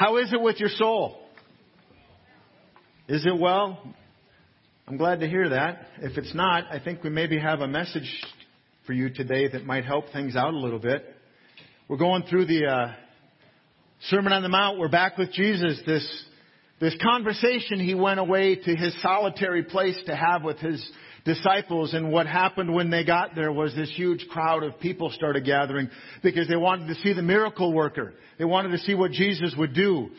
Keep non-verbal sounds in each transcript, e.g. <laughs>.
How is it with your soul? Is it well? I'm glad to hear that. If it's not, I think we maybe have a message for you today that might help things out a little bit. We're going through the uh, Sermon on the Mount. We're back with Jesus. This this conversation he went away to his solitary place to have with his disciples and what happened when they got there was this huge crowd of people started gathering because they wanted to see the miracle worker. They wanted to see what Jesus would do.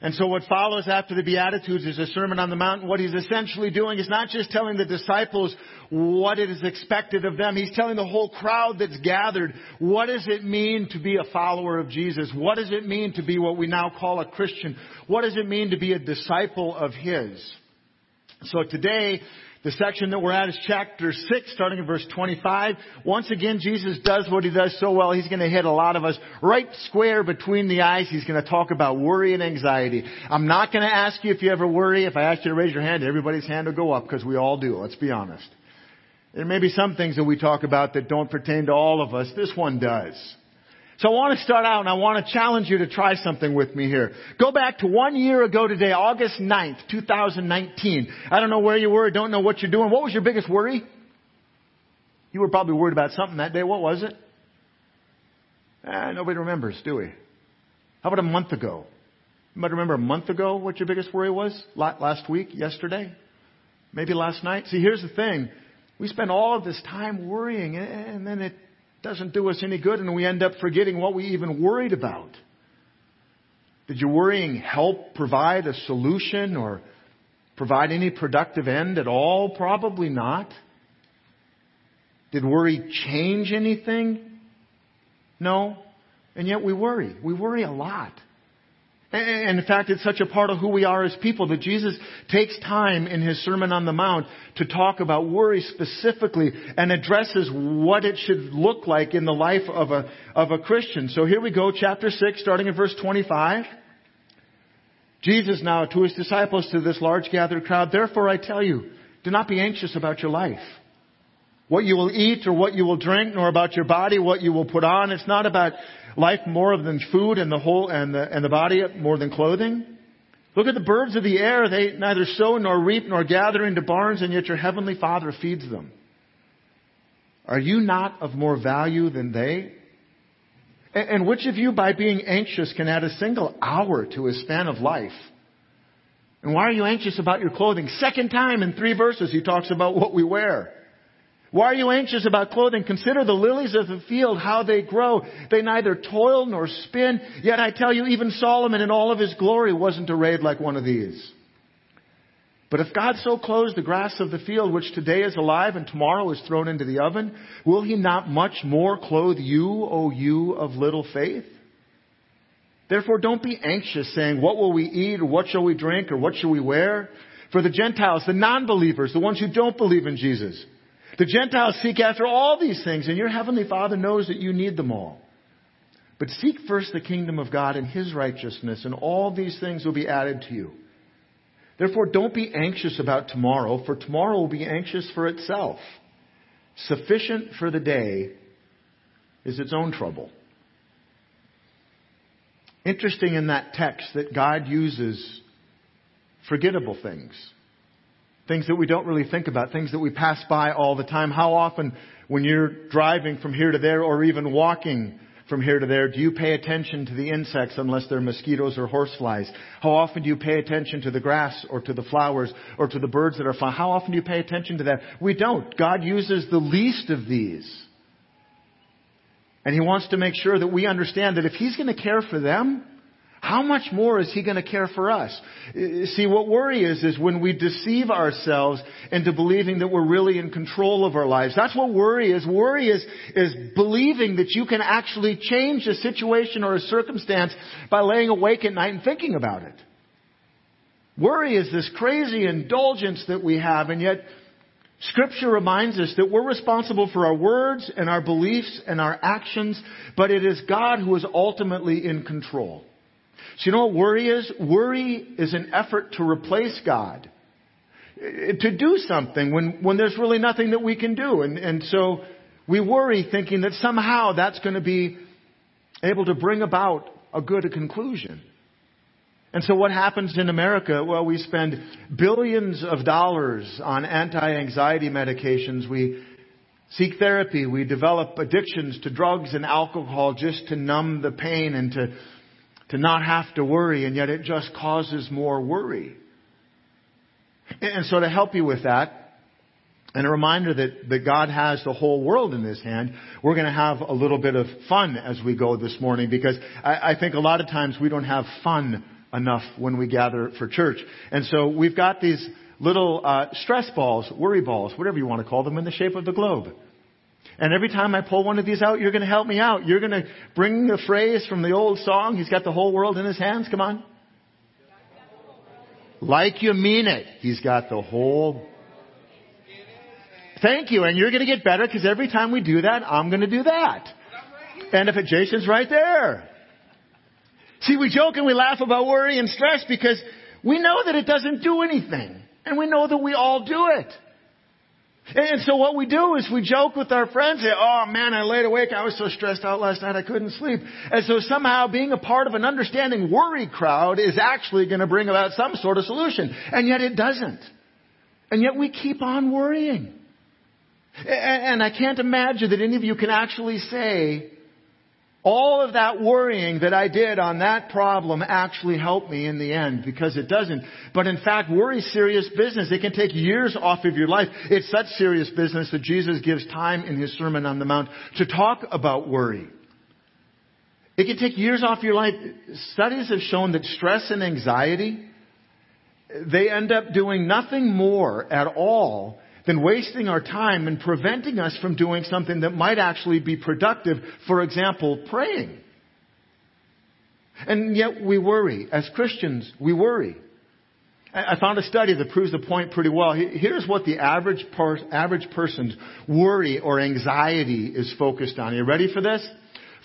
And so what follows after the Beatitudes is a Sermon on the Mount. What he's essentially doing is not just telling the disciples what it is expected of them. He's telling the whole crowd that's gathered, what does it mean to be a follower of Jesus? What does it mean to be what we now call a Christian? What does it mean to be a disciple of His? So today, the section that we're at is chapter 6, starting in verse 25. Once again, Jesus does what he does so well. He's going to hit a lot of us right square between the eyes. He's going to talk about worry and anxiety. I'm not going to ask you if you ever worry. If I ask you to raise your hand, everybody's hand will go up because we all do. Let's be honest. There may be some things that we talk about that don't pertain to all of us. This one does. So I want to start out and I want to challenge you to try something with me here. Go back to one year ago today, August 9th, 2019. I don't know where you were, don't know what you're doing. What was your biggest worry? You were probably worried about something that day. What was it? Eh, nobody remembers, do we? How about a month ago? You might remember a month ago what your biggest worry was? Last week? Yesterday? Maybe last night? See, here's the thing. We spend all of this time worrying and then it doesn't do us any good and we end up forgetting what we even worried about. Did your worrying help provide a solution or provide any productive end at all? Probably not. Did worry change anything? No. And yet we worry. We worry a lot. And in fact, it's such a part of who we are as people that Jesus takes time in his Sermon on the Mount to talk about worry specifically and addresses what it should look like in the life of a, of a Christian. So here we go, chapter 6, starting in verse 25. Jesus now to his disciples, to this large gathered crowd, therefore I tell you, do not be anxious about your life. What you will eat or what you will drink, nor about your body, what you will put on. It's not about life more than food and the whole and the and the body more than clothing? Look at the birds of the air. They neither sow nor reap nor gather into barns, and yet your heavenly Father feeds them. Are you not of more value than they? And which of you, by being anxious, can add a single hour to his span of life? And why are you anxious about your clothing? Second time in three verses, he talks about what we wear. Why are you anxious about clothing? Consider the lilies of the field, how they grow. They neither toil nor spin. Yet I tell you, even Solomon in all of his glory wasn't arrayed like one of these. But if God so clothes the grass of the field, which today is alive and tomorrow is thrown into the oven, will he not much more clothe you, O you of little faith? Therefore don't be anxious saying, what will we eat, or what shall we drink, or what shall we wear? For the Gentiles, the non-believers, the ones who don't believe in Jesus, the Gentiles seek after all these things, and your heavenly Father knows that you need them all. But seek first the kingdom of God and His righteousness, and all these things will be added to you. Therefore, don't be anxious about tomorrow, for tomorrow will be anxious for itself. Sufficient for the day is its own trouble. Interesting in that text that God uses forgettable things. Things that we don't really think about, things that we pass by all the time. How often when you're driving from here to there or even walking from here to there, do you pay attention to the insects unless they're mosquitoes or horseflies? How often do you pay attention to the grass or to the flowers or to the birds that are flying? How often do you pay attention to that? We don't. God uses the least of these. And He wants to make sure that we understand that if He's going to care for them, how much more is He going to care for us? See, what worry is, is when we deceive ourselves into believing that we're really in control of our lives. That's what worry is. Worry is, is believing that you can actually change a situation or a circumstance by laying awake at night and thinking about it. Worry is this crazy indulgence that we have, and yet Scripture reminds us that we're responsible for our words and our beliefs and our actions, but it is God who is ultimately in control. So you know what worry is? Worry is an effort to replace God. To do something when, when there's really nothing that we can do. And, and so we worry thinking that somehow that's going to be able to bring about a good conclusion. And so what happens in America? Well, we spend billions of dollars on anti-anxiety medications. We seek therapy. We develop addictions to drugs and alcohol just to numb the pain and to, to not have to worry. And yet it just causes more worry. And so to help you with that, and a reminder that, that God has the whole world in His hand. We're going to have a little bit of fun as we go this morning because I, I think a lot of times we don't have fun enough when we gather for church. And so we've got these little uh, stress balls, worry balls, whatever you want to call them, in the shape of the globe. And every time I pull one of these out, you're going to help me out. You're going to bring the phrase from the old song, He's got the whole world in His hands. Come on. Like you mean it. He's got the whole Thank you. And you're going to get better because every time we do that, I'm going to do that. And if it, Jason's right there. See, we joke and we laugh about worry and stress because we know that it doesn't do anything. And we know that we all do it. And so what we do is we joke with our friends, say, oh man, I laid awake, I was so stressed out last night I couldn't sleep. And so somehow being a part of an understanding worry crowd is actually going to bring about some sort of solution. And yet it doesn't. And yet we keep on worrying. And I can't imagine that any of you can actually say, all of that worrying that I did on that problem actually helped me in the end because it doesn't. But in fact, worry is serious business. It can take years off of your life. It's such serious business that Jesus gives time in his Sermon on the Mount to talk about worry. It can take years off your life. Studies have shown that stress and anxiety, they end up doing nothing more at all than wasting our time and preventing us from doing something that might actually be productive. For example, praying. And yet we worry. As Christians, we worry. I found a study that proves the point pretty well. Here's what the average, per, average person's worry or anxiety is focused on. Are you ready for this?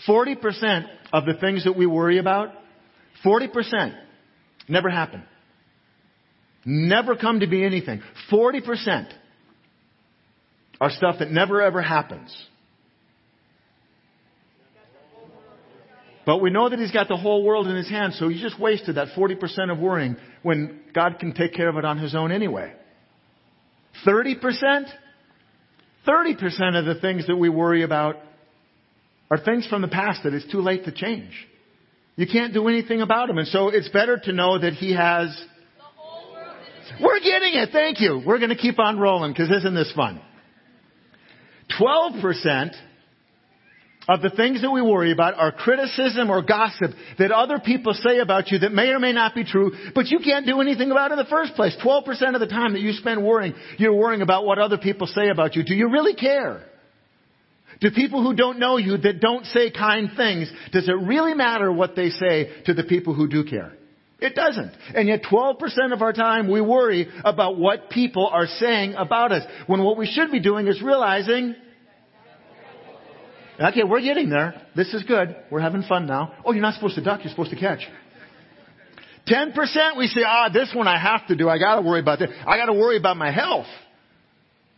40% of the things that we worry about, 40% never happen. Never come to be anything. 40% are stuff that never ever happens. But we know that He's got the whole world in His hands, so He just wasted that 40% of worrying when God can take care of it on His own anyway. 30%? 30% of the things that we worry about are things from the past that it's too late to change. You can't do anything about them. And so it's better to know that He has. We're getting it. Thank you. We're going to keep on rolling because isn't this fun? 12% of the things that we worry about are criticism or gossip that other people say about you that may or may not be true, but you can't do anything about it in the first place. 12% of the time that you spend worrying, you're worrying about what other people say about you. Do you really care? Do people who don't know you that don't say kind things, does it really matter what they say to the people who do care? It doesn't. And yet 12% of our time we worry about what people are saying about us. When what we should be doing is realizing, okay, we're getting there. This is good. We're having fun now. Oh, you're not supposed to duck, you're supposed to catch. 10% we say, ah, this one I have to do. I gotta worry about this. I gotta worry about my health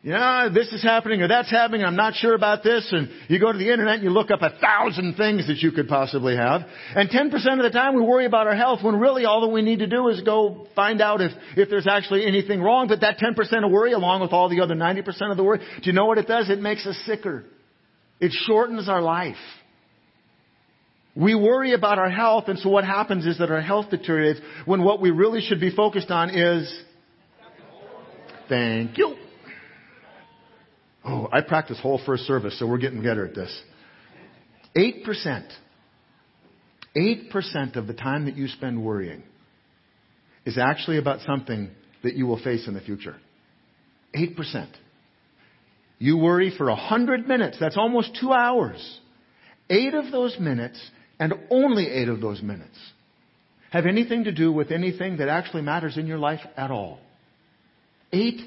yeah, this is happening or that's happening. I'm not sure about this. And you go to the internet and you look up a thousand things that you could possibly have. And 10% of the time we worry about our health when really all that we need to do is go find out if, if there's actually anything wrong. But that 10% of worry along with all the other 90% of the worry, do you know what it does? It makes us sicker. It shortens our life. We worry about our health and so what happens is that our health deteriorates when what we really should be focused on is, thank you Oh, I practice whole first service, so we're getting better at this. 8%. 8% of the time that you spend worrying is actually about something that you will face in the future. 8%. You worry for 100 minutes. That's almost two hours. Eight of those minutes, and only eight of those minutes, have anything to do with anything that actually matters in your life at all. 8%.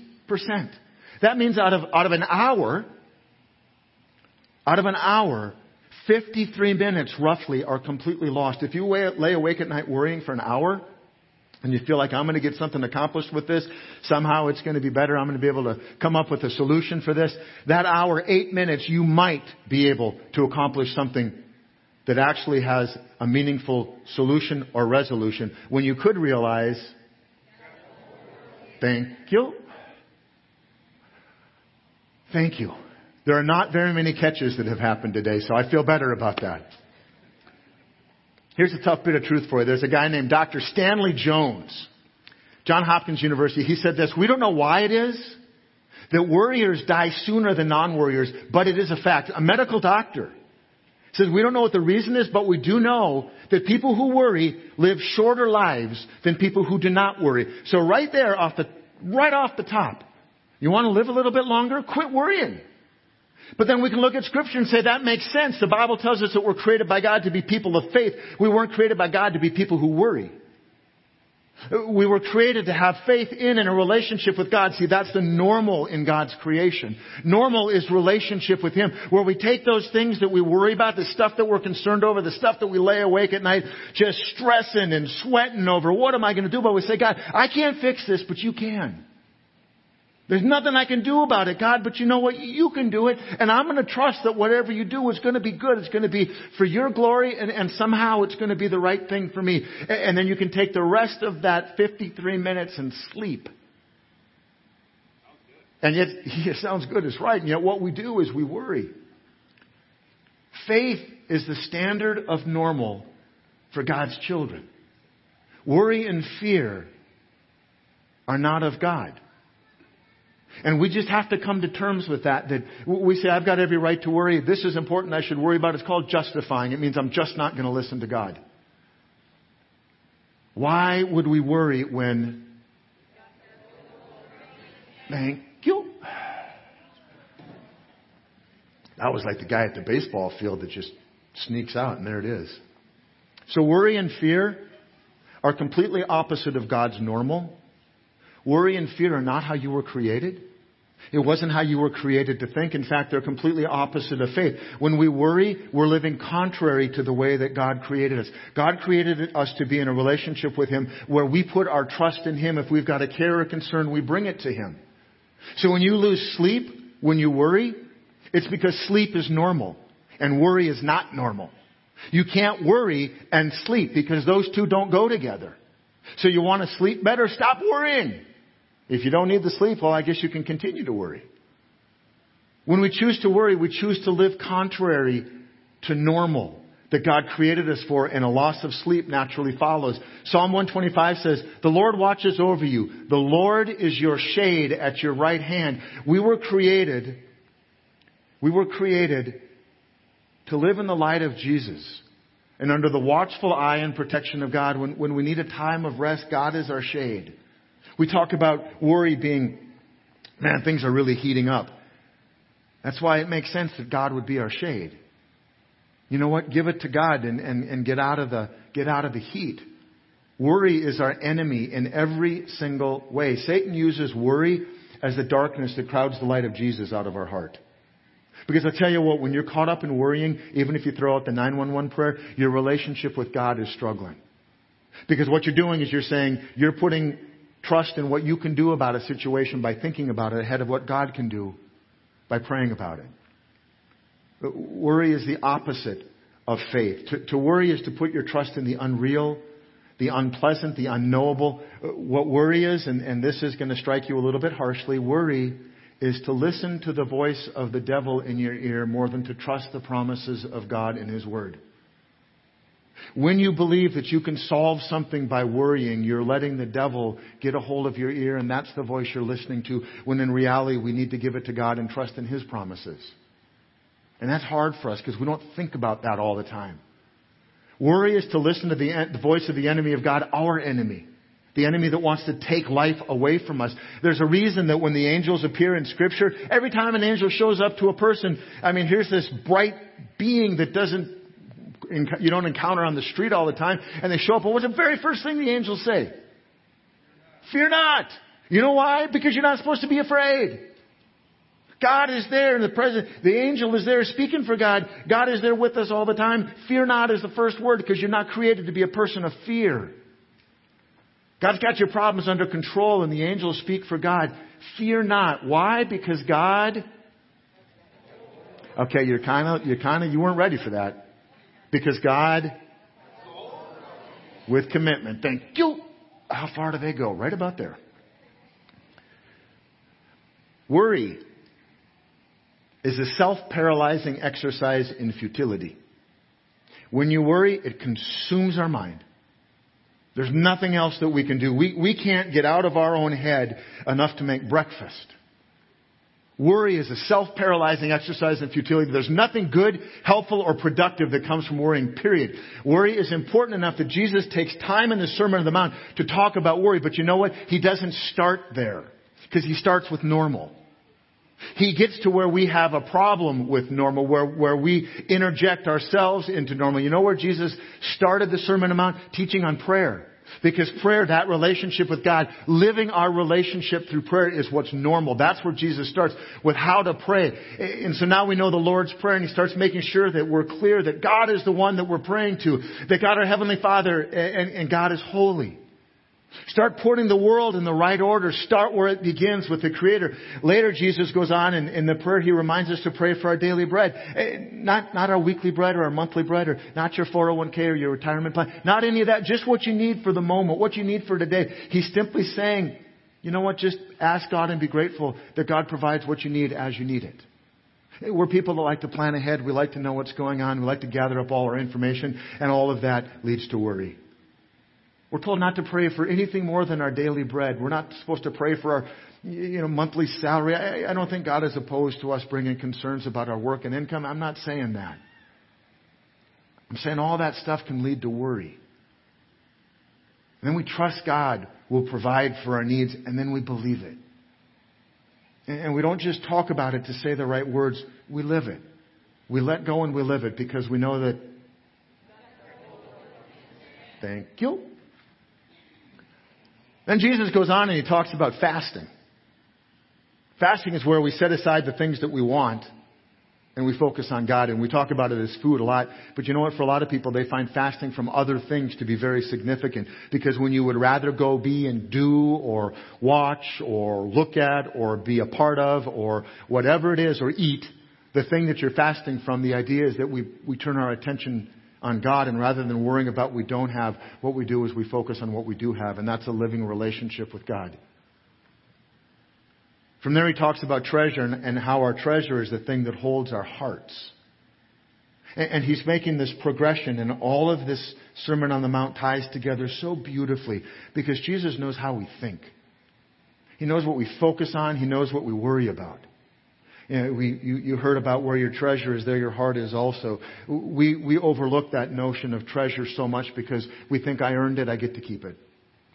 That means out of, out of an hour, out of an hour, 53 minutes roughly are completely lost. If you lay awake at night worrying for an hour, and you feel like I'm going to get something accomplished with this, somehow it's going to be better, I'm going to be able to come up with a solution for this, that hour, eight minutes, you might be able to accomplish something that actually has a meaningful solution or resolution when you could realize, thank you. Thank you. There are not very many catches that have happened today, so I feel better about that. Here's a tough bit of truth for you. There's a guy named Dr. Stanley Jones, John Hopkins University. He said this, we don't know why it is that worriers die sooner than non-worriers, but it is a fact. A medical doctor says we don't know what the reason is, but we do know that people who worry live shorter lives than people who do not worry. So right there off the, right off the top, you want to live a little bit longer? Quit worrying. But then we can look at scripture and say that makes sense. The Bible tells us that we're created by God to be people of faith. We weren't created by God to be people who worry. We were created to have faith in and a relationship with God. See, that's the normal in God's creation. Normal is relationship with Him, where we take those things that we worry about, the stuff that we're concerned over, the stuff that we lay awake at night, just stressing and sweating over, what am I going to do? But we say, God, I can't fix this, but you can. There's nothing I can do about it, God, but you know what? You can do it, and I'm going to trust that whatever you do is going to be good. It's going to be for your glory, and, and somehow it's going to be the right thing for me. And, and then you can take the rest of that 53 minutes and sleep. And yet, <laughs> it sounds good, it's right, and yet what we do is we worry. Faith is the standard of normal for God's children. Worry and fear are not of God. And we just have to come to terms with that, that we say, I've got every right to worry. This is important. I should worry about. It's called justifying. It means I'm just not going to listen to God. Why would we worry when, thank you. That was like the guy at the baseball field that just sneaks out and there it is. So worry and fear are completely opposite of God's normal. Worry and fear are not how you were created. It wasn't how you were created to think. In fact, they're completely opposite of faith. When we worry, we're living contrary to the way that God created us. God created us to be in a relationship with Him where we put our trust in Him. If we've got a care or concern, we bring it to Him. So when you lose sleep, when you worry, it's because sleep is normal and worry is not normal. You can't worry and sleep because those two don't go together. So you want to sleep better? Stop worrying. If you don't need the sleep, well, I guess you can continue to worry. When we choose to worry, we choose to live contrary to normal that God created us for, and a loss of sleep naturally follows. Psalm 125 says, The Lord watches over you. The Lord is your shade at your right hand. We were created, we were created to live in the light of Jesus and under the watchful eye and protection of God. When, when we need a time of rest, God is our shade. We talk about worry being, man, things are really heating up. That's why it makes sense that God would be our shade. You know what? Give it to God and, and, and get out of the get out of the heat. Worry is our enemy in every single way. Satan uses worry as the darkness that crowds the light of Jesus out of our heart. Because I tell you what, when you're caught up in worrying, even if you throw out the 911 prayer, your relationship with God is struggling. Because what you're doing is you're saying, you're putting trust in what you can do about a situation by thinking about it ahead of what God can do by praying about it. But worry is the opposite of faith. To, to, worry is to put your trust in the unreal, the unpleasant, the unknowable. Uh, what worry is, and, and this is going to strike you a little bit harshly, worry is to listen to the voice of the devil in your ear more than to trust the promises of God in His Word. When you believe that you can solve something by worrying, you're letting the devil get a hold of your ear, and that's the voice you're listening to, when in reality we need to give it to God and trust in His promises. And that's hard for us because we don't think about that all the time. Worry is to listen to the, the voice of the enemy of God, our enemy. The enemy that wants to take life away from us. There's a reason that when the angels appear in scripture, every time an angel shows up to a person, I mean, here's this bright being that doesn't you don't encounter on the street all the time, and they show up, and what's the very first thing the angels say? Fear not. You know why? Because you're not supposed to be afraid. God is there in the present. The angel is there speaking for God. God is there with us all the time. Fear not is the first word because you're not created to be a person of fear. God's got your problems under control and the angels speak for God. Fear not. Why? Because God. Okay, you're kind of, you're kind of, you weren't ready for that. Because God, with commitment, thank you. How far do they go? Right about there. Worry is a self-paralyzing exercise in futility. When you worry, it consumes our mind. There's nothing else that we can do. We, we can't get out of our own head enough to make breakfast. Worry is a self-paralyzing exercise in futility. There's nothing good, helpful, or productive that comes from worrying, period. Worry is important enough that Jesus takes time in the Sermon on the Mount to talk about worry, but you know what? He doesn't start there. Because he starts with normal. He gets to where we have a problem with normal, where, where we interject ourselves into normal. You know where Jesus started the Sermon on the Mount? Teaching on prayer. Because prayer, that relationship with God, living our relationship through prayer is what's normal. That's where Jesus starts with how to pray. And so now we know the Lord's Prayer and He starts making sure that we're clear that God is the one that we're praying to, that God our Heavenly Father and, and God is holy. Start putting the world in the right order. Start where it begins with the Creator. Later, Jesus goes on and in the prayer, He reminds us to pray for our daily bread. Eh, not, not our weekly bread or our monthly bread or not your 401k or your retirement plan. Not any of that. Just what you need for the moment, what you need for today. He's simply saying, you know what? Just ask God and be grateful that God provides what you need as you need it. Eh, we're people that like to plan ahead. We like to know what's going on. We like to gather up all our information and all of that leads to worry. We're told not to pray for anything more than our daily bread. We're not supposed to pray for our you know, monthly salary. I, I don't think God is opposed to us bringing concerns about our work and income. I'm not saying that. I'm saying all that stuff can lead to worry. And then we trust God will provide for our needs, and then we believe it. And we don't just talk about it to say the right words, we live it. We let go and we live it because we know that. Thank you. Then Jesus goes on and he talks about fasting. Fasting is where we set aside the things that we want and we focus on God and we talk about it as food a lot. But you know what? For a lot of people, they find fasting from other things to be very significant because when you would rather go be and do or watch or look at or be a part of or whatever it is or eat, the thing that you're fasting from, the idea is that we, we turn our attention on God, and rather than worrying about what we don't have, what we do is we focus on what we do have, and that's a living relationship with God. From there, he talks about treasure and, and how our treasure is the thing that holds our hearts. And, and he's making this progression, and all of this Sermon on the Mount ties together so beautifully because Jesus knows how we think. He knows what we focus on. He knows what we worry about. You, know, we, you, you heard about where your treasure is, there your heart is also. We, we overlook that notion of treasure so much because we think I earned it, I get to keep it.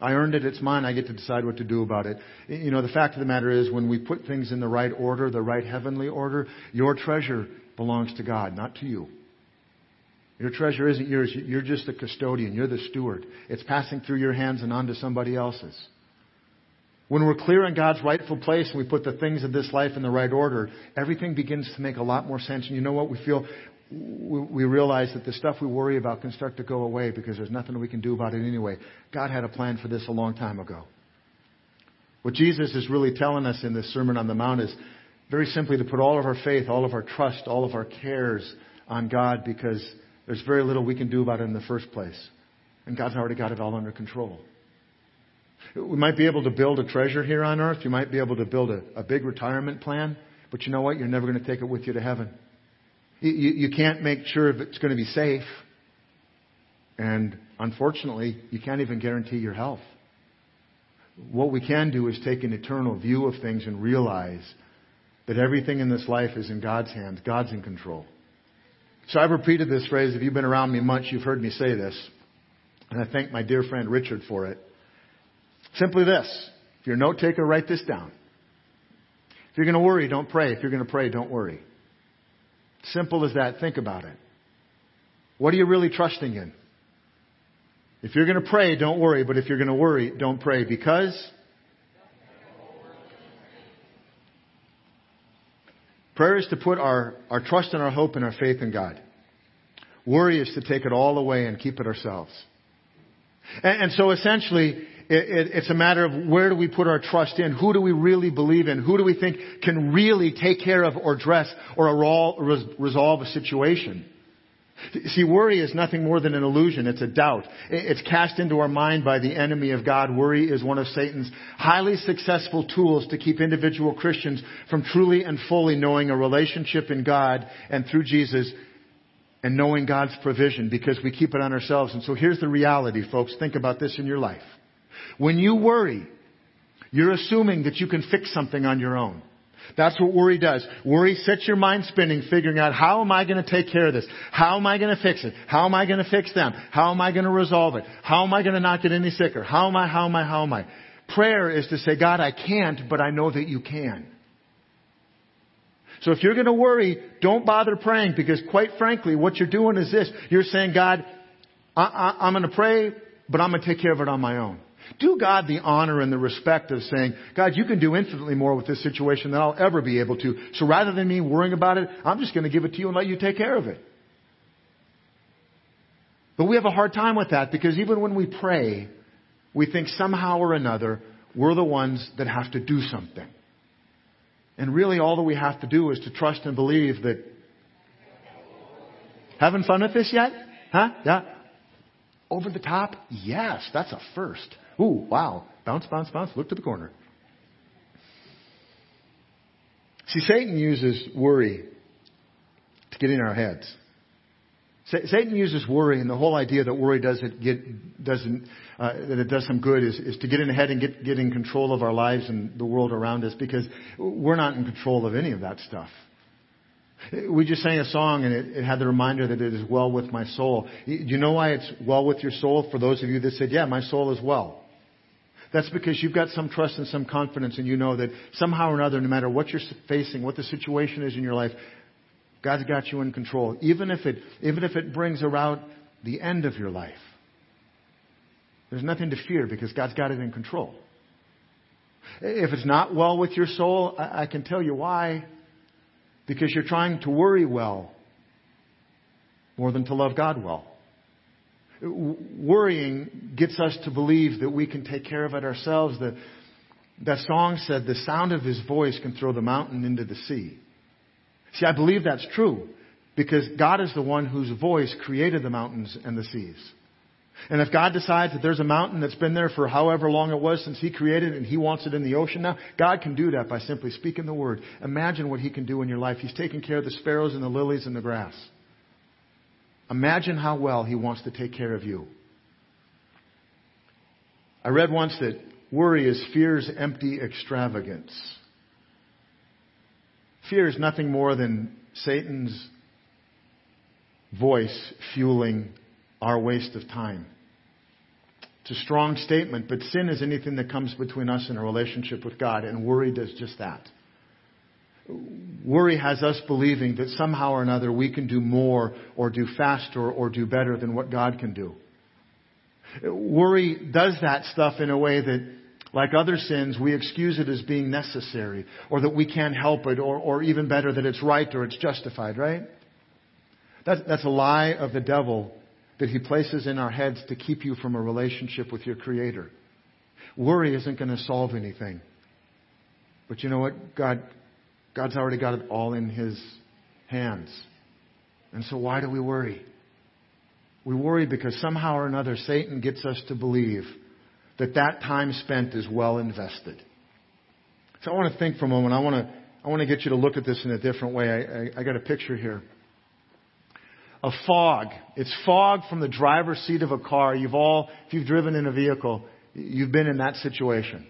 I earned it, it's mine, I get to decide what to do about it. You know, the fact of the matter is when we put things in the right order, the right heavenly order, your treasure belongs to God, not to you. Your treasure isn't yours. You're just the custodian. You're the steward. It's passing through your hands and onto somebody else's. When we're clear on God's rightful place and we put the things of this life in the right order, everything begins to make a lot more sense. And you know what? We feel, we realize that the stuff we worry about can start to go away because there's nothing we can do about it anyway. God had a plan for this a long time ago. What Jesus is really telling us in this Sermon on the Mount is very simply to put all of our faith, all of our trust, all of our cares on God because there's very little we can do about it in the first place. And God's already got it all under control. We might be able to build a treasure here on earth. You might be able to build a, a big retirement plan. But you know what? You're never going to take it with you to heaven. You, you, you can't make sure if it's going to be safe. And unfortunately, you can't even guarantee your health. What we can do is take an eternal view of things and realize that everything in this life is in God's hands. God's in control. So I've repeated this phrase. If you've been around me much, you've heard me say this. And I thank my dear friend Richard for it. Simply this. If you're a note taker, write this down. If you're going to worry, don't pray. If you're going to pray, don't worry. Simple as that. Think about it. What are you really trusting in? If you're going to pray, don't worry. But if you're going to worry, don't pray. Because prayer is to put our, our trust and our hope and our faith in God. Worry is to take it all away and keep it ourselves. And, and so essentially, it, it, it's a matter of where do we put our trust in? Who do we really believe in? Who do we think can really take care of or address or resolve a situation? See, worry is nothing more than an illusion. It's a doubt. It's cast into our mind by the enemy of God. Worry is one of Satan's highly successful tools to keep individual Christians from truly and fully knowing a relationship in God and through Jesus and knowing God's provision because we keep it on ourselves. And so here's the reality, folks. Think about this in your life. When you worry, you're assuming that you can fix something on your own. That's what worry does. Worry sets your mind spinning, figuring out how am I going to take care of this? How am I going to fix it? How am I going to fix them? How am I going to resolve it? How am I going to not get any sicker? How am I, how am I, how am I? Prayer is to say, God, I can't, but I know that you can. So if you're going to worry, don't bother praying because quite frankly, what you're doing is this. You're saying, God, I, I'm going to pray, but I'm going to take care of it on my own. Do God the honor and the respect of saying, God, you can do infinitely more with this situation than I'll ever be able to. So rather than me worrying about it, I'm just going to give it to you and let you take care of it. But we have a hard time with that because even when we pray, we think somehow or another we're the ones that have to do something. And really all that we have to do is to trust and believe that. Having fun with this yet? Huh? Yeah. Over the top? Yes, that's a first. Ooh, wow. Bounce, bounce, bounce. Look to the corner. See, Satan uses worry to get in our heads. Satan uses worry, and the whole idea that worry doesn't get, doesn't, uh, that it does some good is, is to get in ahead and get, get in control of our lives and the world around us because we're not in control of any of that stuff. We just sang a song and it, it, had the reminder that it is well with my soul. Do you know why it's well with your soul? For those of you that said, yeah, my soul is well. That's because you've got some trust and some confidence and you know that somehow or another, no matter what you're facing, what the situation is in your life, God's got you in control. Even if it, even if it brings around the end of your life. There's nothing to fear because God's got it in control. If it's not well with your soul, I, I can tell you why. Because you're trying to worry well more than to love God well. Worrying gets us to believe that we can take care of it ourselves. The, that song said, the sound of his voice can throw the mountain into the sea. See, I believe that's true because God is the one whose voice created the mountains and the seas. And if God decides that there's a mountain that's been there for however long it was since He created it and He wants it in the ocean now, God can do that by simply speaking the word. Imagine what He can do in your life. He's taking care of the sparrows and the lilies and the grass. Imagine how well He wants to take care of you. I read once that worry is fear's empty extravagance. Fear is nothing more than Satan's voice fueling our waste of time. It's a strong statement, but sin is anything that comes between us and a relationship with God, and worry does just that. Worry has us believing that somehow or another we can do more or do faster or do better than what God can do. Worry does that stuff in a way that, like other sins, we excuse it as being necessary or that we can't help it or, or even better that it's right or it's justified, right? That's, that's a lie of the devil that he places in our heads to keep you from a relationship with your Creator. Worry isn't going to solve anything. But you know what? God, God's already got it all in His hands. And so why do we worry? We worry because somehow or another Satan gets us to believe that that time spent is well invested. So I want to think for a moment. I want to, I want to get you to look at this in a different way. I, I, I got a picture here a fog. It's fog from the driver's seat of a car. You've all, if you've driven in a vehicle, you've been in that situation.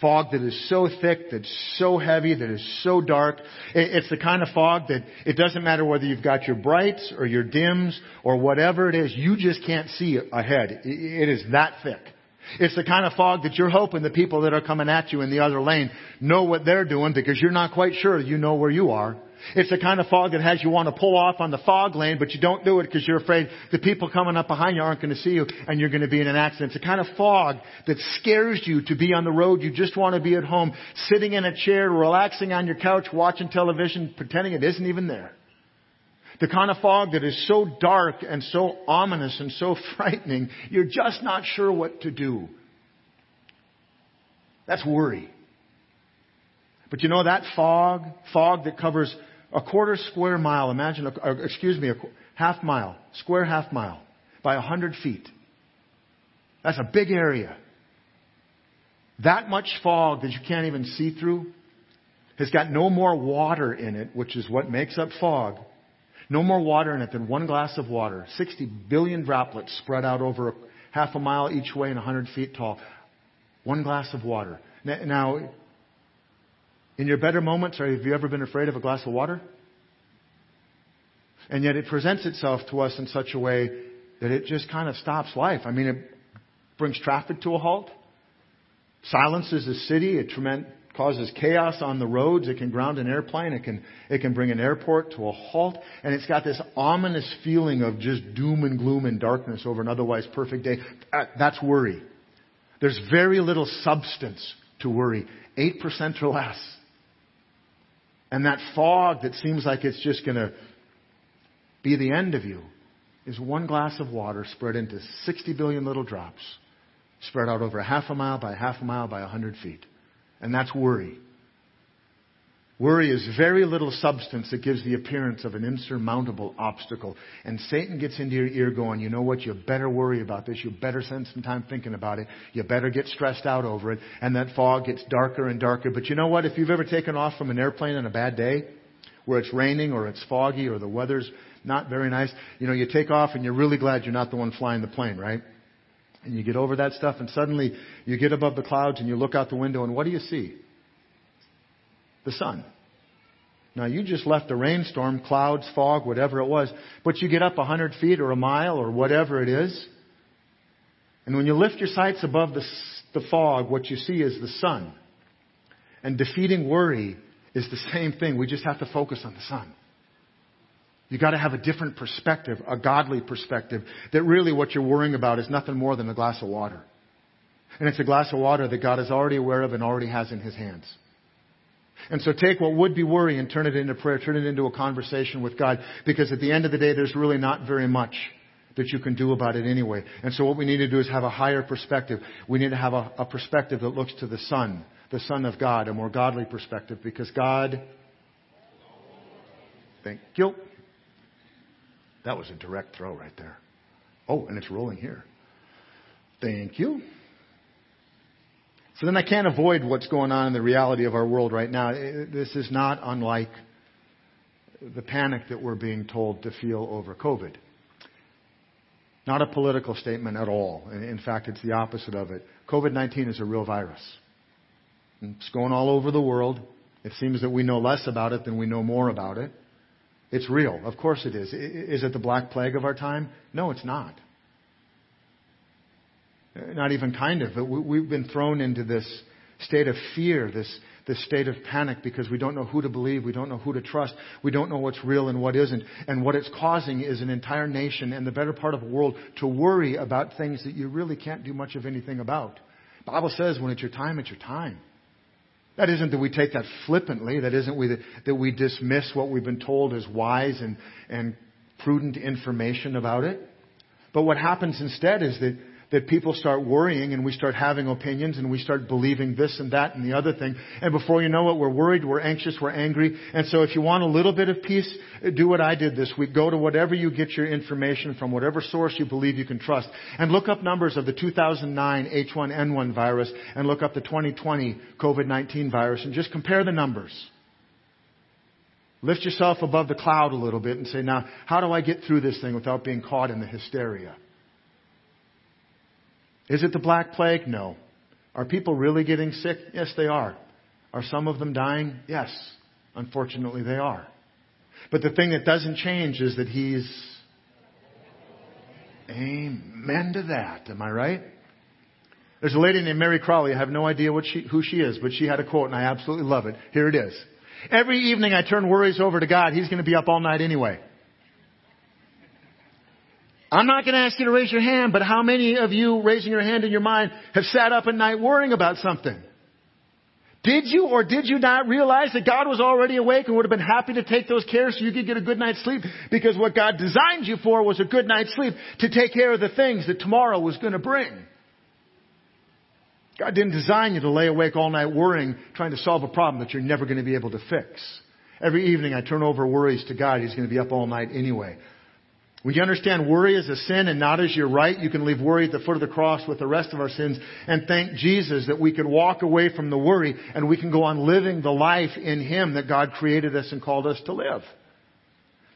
Fog that is so thick, that's so heavy, that is so dark. It's the kind of fog that it doesn't matter whether you've got your brights or your dims or whatever it is, you just can't see ahead. It is that thick. It's the kind of fog that you're hoping the people that are coming at you in the other lane know what they're doing because you're not quite sure you know where you are. It's the kind of fog that has you want to pull off on the fog lane, but you don't do it because you're afraid the people coming up behind you aren't going to see you and you're going to be in an accident. It's the kind of fog that scares you to be on the road. You just want to be at home, sitting in a chair, relaxing on your couch, watching television, pretending it isn't even there. The kind of fog that is so dark and so ominous and so <laughs> frightening, you're just not sure what to do. That's worry. But you know that fog, fog that covers a quarter square mile, imagine, a, excuse me, a half mile, square half mile, by a hundred feet. That's a big area. That much fog that you can't even see through has got no more water in it, which is what makes up fog. No more water in it than one glass of water. 60 billion droplets spread out over a, half a mile each way and 100 feet tall. One glass of water. Now, in your better moments, have you ever been afraid of a glass of water? And yet it presents itself to us in such a way that it just kind of stops life. I mean, it brings traffic to a halt, silences the city, it causes chaos on the roads, it can ground an airplane, it can, it can bring an airport to a halt, and it's got this ominous feeling of just doom and gloom and darkness over an otherwise perfect day. Uh, that's worry. There's very little substance to worry. 8% or less. And that fog that seems like it's just going to be the end of you is one glass of water spread into 60 billion little drops, spread out over a half a mile by half a mile by a hundred feet. And that's worry. Worry is very little substance that gives the appearance of an insurmountable obstacle. And Satan gets into your ear going, you know what, you better worry about this. You better spend some time thinking about it. You better get stressed out over it. And that fog gets darker and darker. But you know what, if you've ever taken off from an airplane on a bad day, where it's raining or it's foggy or the weather's not very nice, you know, you take off and you're really glad you're not the one flying the plane, right? And you get over that stuff and suddenly you get above the clouds and you look out the window and what do you see? The sun. Now you just left a rainstorm, clouds, fog, whatever it was, but you get up a hundred feet or a mile or whatever it is. And when you lift your sights above the, the fog, what you see is the sun. And defeating worry is the same thing. We just have to focus on the sun. You got to have a different perspective, a godly perspective, that really what you're worrying about is nothing more than a glass of water. And it's a glass of water that God is already aware of and already has in His hands. And so take what would be worry and turn it into prayer, turn it into a conversation with God, because at the end of the day, there's really not very much that you can do about it anyway. And so what we need to do is have a higher perspective. We need to have a, a perspective that looks to the Son, the Son of God, a more godly perspective, because God, thank you. That was a direct throw right there. Oh, and it's rolling here. Thank you. So then I can't avoid what's going on in the reality of our world right now. This is not unlike the panic that we're being told to feel over COVID. Not a political statement at all. In fact, it's the opposite of it. COVID 19 is a real virus. It's going all over the world. It seems that we know less about it than we know more about it. It's real. Of course it is. Is it the black plague of our time? No, it's not. Not even kind of. But we've been thrown into this state of fear, this, this state of panic because we don't know who to believe, we don't know who to trust, we don't know what's real and what isn't. And what it's causing is an entire nation and the better part of the world to worry about things that you really can't do much of anything about. The Bible says when it's your time, it's your time. That isn't that we take that flippantly. That isn't we, that we dismiss what we've been told as wise and, and prudent information about it. But what happens instead is that that people start worrying and we start having opinions and we start believing this and that and the other thing. And before you know it, we're worried, we're anxious, we're angry. And so if you want a little bit of peace, do what I did this week. Go to whatever you get your information from, whatever source you believe you can trust. And look up numbers of the 2009 H1N1 virus and look up the 2020 COVID-19 virus and just compare the numbers. Lift yourself above the cloud a little bit and say, now, how do I get through this thing without being caught in the hysteria? Is it the Black Plague? No. Are people really getting sick? Yes, they are. Are some of them dying? Yes. Unfortunately, they are. But the thing that doesn't change is that He's. Amen to that. Am I right? There's a lady named Mary Crawley. I have no idea she, who she is, but she had a quote, and I absolutely love it. Here it is. Every evening I turn worries over to God. He's going to be up all night anyway. I'm not going to ask you to raise your hand, but how many of you raising your hand in your mind have sat up at night worrying about something? Did you or did you not realize that God was already awake and would have been happy to take those cares so you could get a good night's sleep? Because what God designed you for was a good night's sleep to take care of the things that tomorrow was going to bring. God didn't design you to lay awake all night worrying, trying to solve a problem that you're never going to be able to fix. Every evening I turn over worries to God. He's going to be up all night anyway. When you understand worry is a sin and not as your right, you can leave worry at the foot of the cross with the rest of our sins and thank Jesus that we can walk away from the worry and we can go on living the life in Him that God created us and called us to live.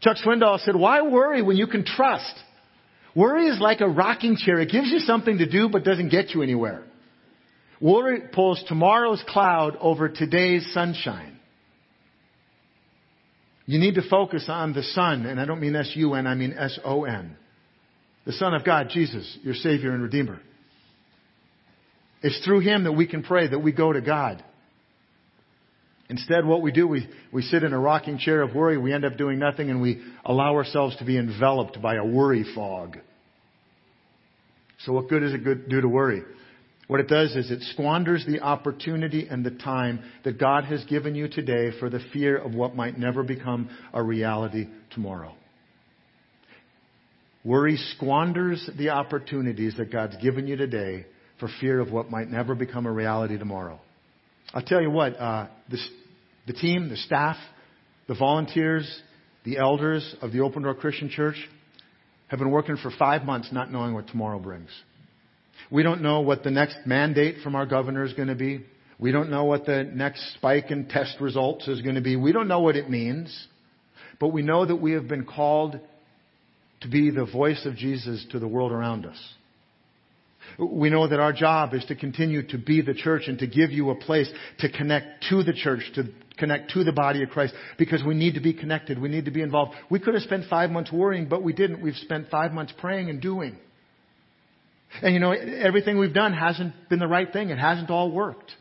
Chuck Swindoll said, why worry when you can trust? Worry is like a rocking chair. It gives you something to do but doesn't get you anywhere. Worry pulls tomorrow's cloud over today's sunshine. You need to focus on the Son, and I don't mean S-U-N, I mean S-O-N. The Son of God, Jesus, your Savior and Redeemer. It's through Him that we can pray, that we go to God. Instead, what we do, we, we sit in a rocking chair of worry, we end up doing nothing, and we allow ourselves to be enveloped by a worry fog. So what good does it do to worry? What it does is it squanders the opportunity and the time that God has given you today for the fear of what might never become a reality tomorrow. Worry squanders the opportunities that God's given you today for fear of what might never become a reality tomorrow. I'll tell you what, uh, this, the team, the staff, the volunteers, the elders of the Open Door Christian Church have been working for five months not knowing what tomorrow brings. We don't know what the next mandate from our governor is going to be. We don't know what the next spike in test results is going to be. We don't know what it means. But we know that we have been called to be the voice of Jesus to the world around us. We know that our job is to continue to be the church and to give you a place to connect to the church, to connect to the body of Christ, because we need to be connected. We need to be involved. We could have spent five months worrying, but we didn't. We've spent five months praying and doing. And you know, everything we've done hasn't been the right thing. It hasn't all worked.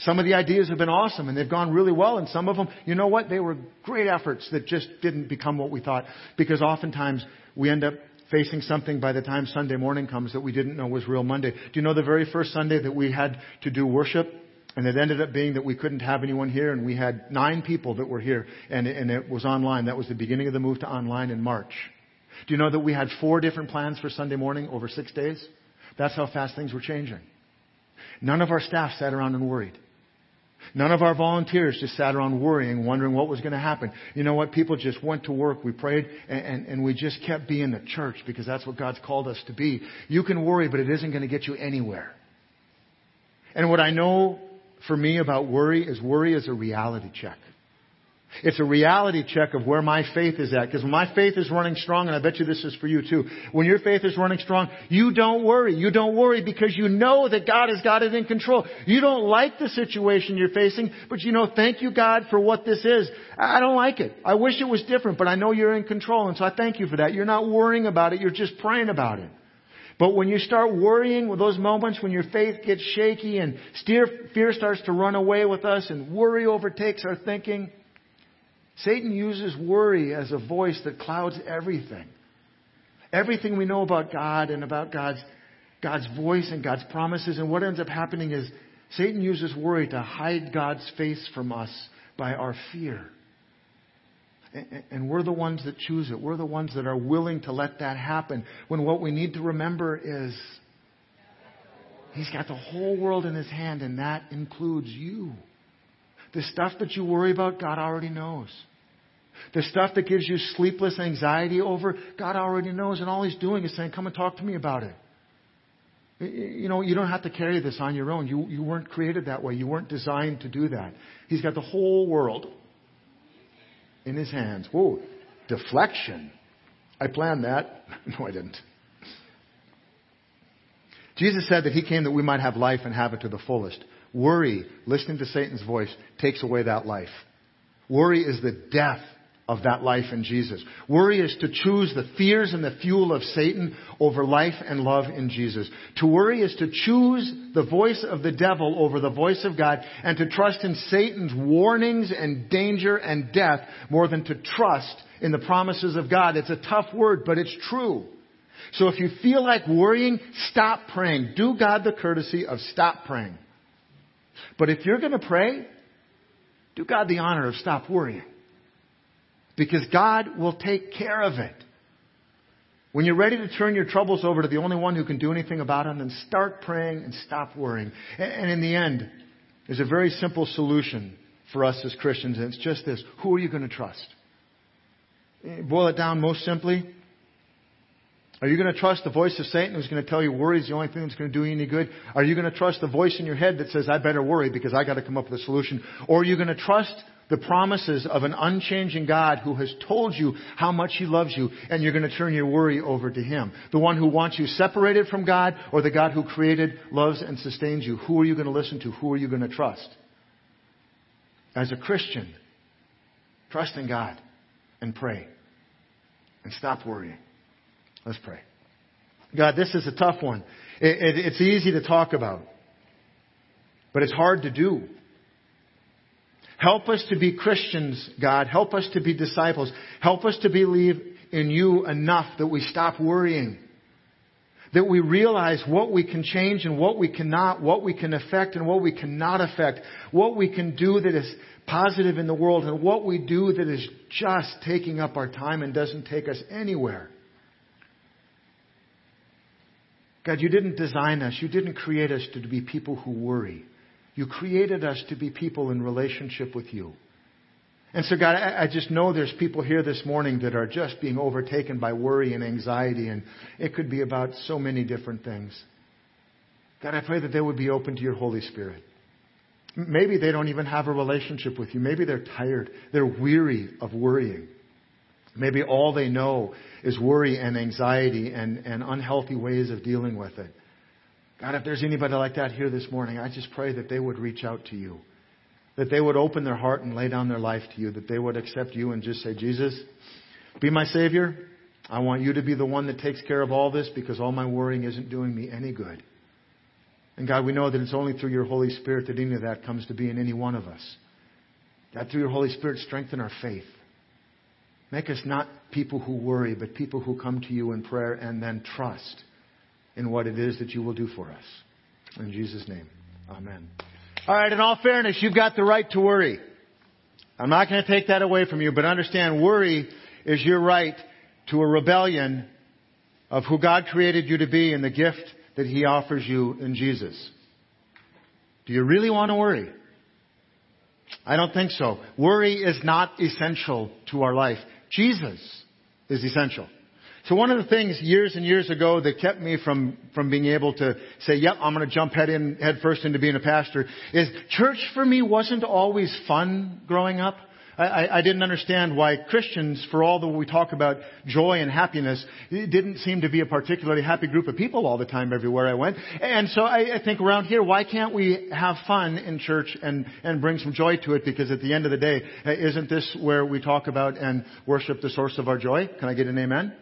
Some of the ideas have been awesome and they've gone really well and some of them, you know what, they were great efforts that just didn't become what we thought because oftentimes we end up facing something by the time Sunday morning comes that we didn't know was real Monday. Do you know the very first Sunday that we had to do worship? And it ended up being that we couldn't have anyone here, and we had nine people that were here, and, and it was online. That was the beginning of the move to online in March. Do you know that we had four different plans for Sunday morning over six days? That's how fast things were changing. None of our staff sat around and worried. None of our volunteers just sat around worrying, wondering what was going to happen. You know what? People just went to work. We prayed and, and, and, we just kept being the church because that's what God's called us to be. You can worry, but it isn't going to get you anywhere. And what I know for me about worry is worry is a reality check. It's a reality check of where my faith is at. Because when my faith is running strong, and I bet you this is for you too, when your faith is running strong, you don't worry. You don't worry because you know that God has got it in control. You don't like the situation you're facing, but you know, thank you God for what this is. I don't like it. I wish it was different, but I know you're in control, and so I thank you for that. You're not worrying about it, you're just praying about it. But when you start worrying with those moments when your faith gets shaky and fear starts to run away with us and worry overtakes our thinking, Satan uses worry as a voice that clouds everything. Everything we know about God and about God's, God's voice and God's promises. And what ends up happening is Satan uses worry to hide God's face from us by our fear. And we're the ones that choose it. We're the ones that are willing to let that happen. When what we need to remember is He's got the whole world in His hand, and that includes you. The stuff that you worry about, God already knows. The stuff that gives you sleepless anxiety over, God already knows, and all He's doing is saying, Come and talk to me about it. You know, you don't have to carry this on your own. You, you weren't created that way. You weren't designed to do that. He's got the whole world in His hands. Whoa, deflection. I planned that. <laughs> No, I didn't. Jesus said that He came that we might have life and have it to the fullest. Worry, listening to Satan's voice, takes away that life. Worry is the death of that life in Jesus. Worry is to choose the fears and the fuel of Satan over life and love in Jesus. To worry is to choose the voice of the devil over the voice of God and to trust in Satan's warnings and danger and death more than to trust in the promises of God. It's a tough word, but it's true. So if you feel like worrying, stop praying. Do God the courtesy of stop praying. But if you're going to pray, do God the honor of stop worrying because God will take care of it. When you're ready to turn your troubles over to the only one who can do anything about them, then start praying and stop worrying. And in the end, there's a very simple solution for us as Christians, and it's just this. Who are you going to trust? Eh, boil it down most simply. Are you going to trust the voice of Satan who's going to tell you worry is the only thing that's going to do you any good? Are you going to trust the voice in your head that says, I better worry because I got to come up with a solution? Or are you going to trust the promises of an unchanging God who has told you how much He loves you and you're going to turn your worry over to Him? The one who wants you separated from God or the God who created, loves, and sustains you? Who are you going to listen to? Who are you going to trust? As a Christian, trust in God and pray and stop worrying. Let's pray. God, this is a tough one. It, it, it's easy to talk about, but it's hard to do. Help us to be Christians, God. Help us to be disciples. Help us to believe in you enough that we stop worrying. That we realize what we can change and what we cannot, what we can affect and what we cannot affect, what we can do that is positive in the world and what we do that is just taking up our time and doesn't take us anywhere. God, you didn't design us. You didn't create us to be people who worry. You created us to be people in relationship with you. And so, God, I, just know there's people here this morning that are just being overtaken by worry and anxiety, and it could be about so many different things. God, I pray that they would be open to your Holy Spirit. Maybe they don't even have a relationship with you. Maybe they're tired. They're weary of worrying. Maybe all they know is worry and anxiety and, and unhealthy ways of dealing with it. God, if there's anybody like that here this morning, I just pray that they would reach out to you. That they would open their heart and lay down their life to you. That they would accept you and just say, Jesus, be my Savior. I want you to be the one that takes care of all this because all my worrying isn't doing me any good. And God, we know that it's only through your Holy Spirit that any of that comes to be in any one of us. God, through your Holy Spirit, strengthen our faith. Make us not people who worry, but people who come to you in prayer and then trust in what it is that you will do for us. In Jesus' name, amen. All right, in all fairness, you've got the right to worry. I'm not going to take that away from you, but understand worry is your right to a rebellion of who God created you to be and the gift that He offers you in Jesus. Do you really want to worry? I don't think so. Worry is not essential to our life. Jesus is essential. So one of the things years and years ago that kept me from, from being able to say, yep, I'm going to jump head in, head first into being a pastor is church for me wasn't always fun growing up. I, I didn't understand why Christians, for all that we talk about joy and happiness, didn't seem to be a particularly happy group of people all the time everywhere I went. And so I, I think around here, why can't we have fun in church and, and bring some joy to it? Because at the end of the day, uh, isn't this where we talk about and worship the source of our joy? Can I get an amen?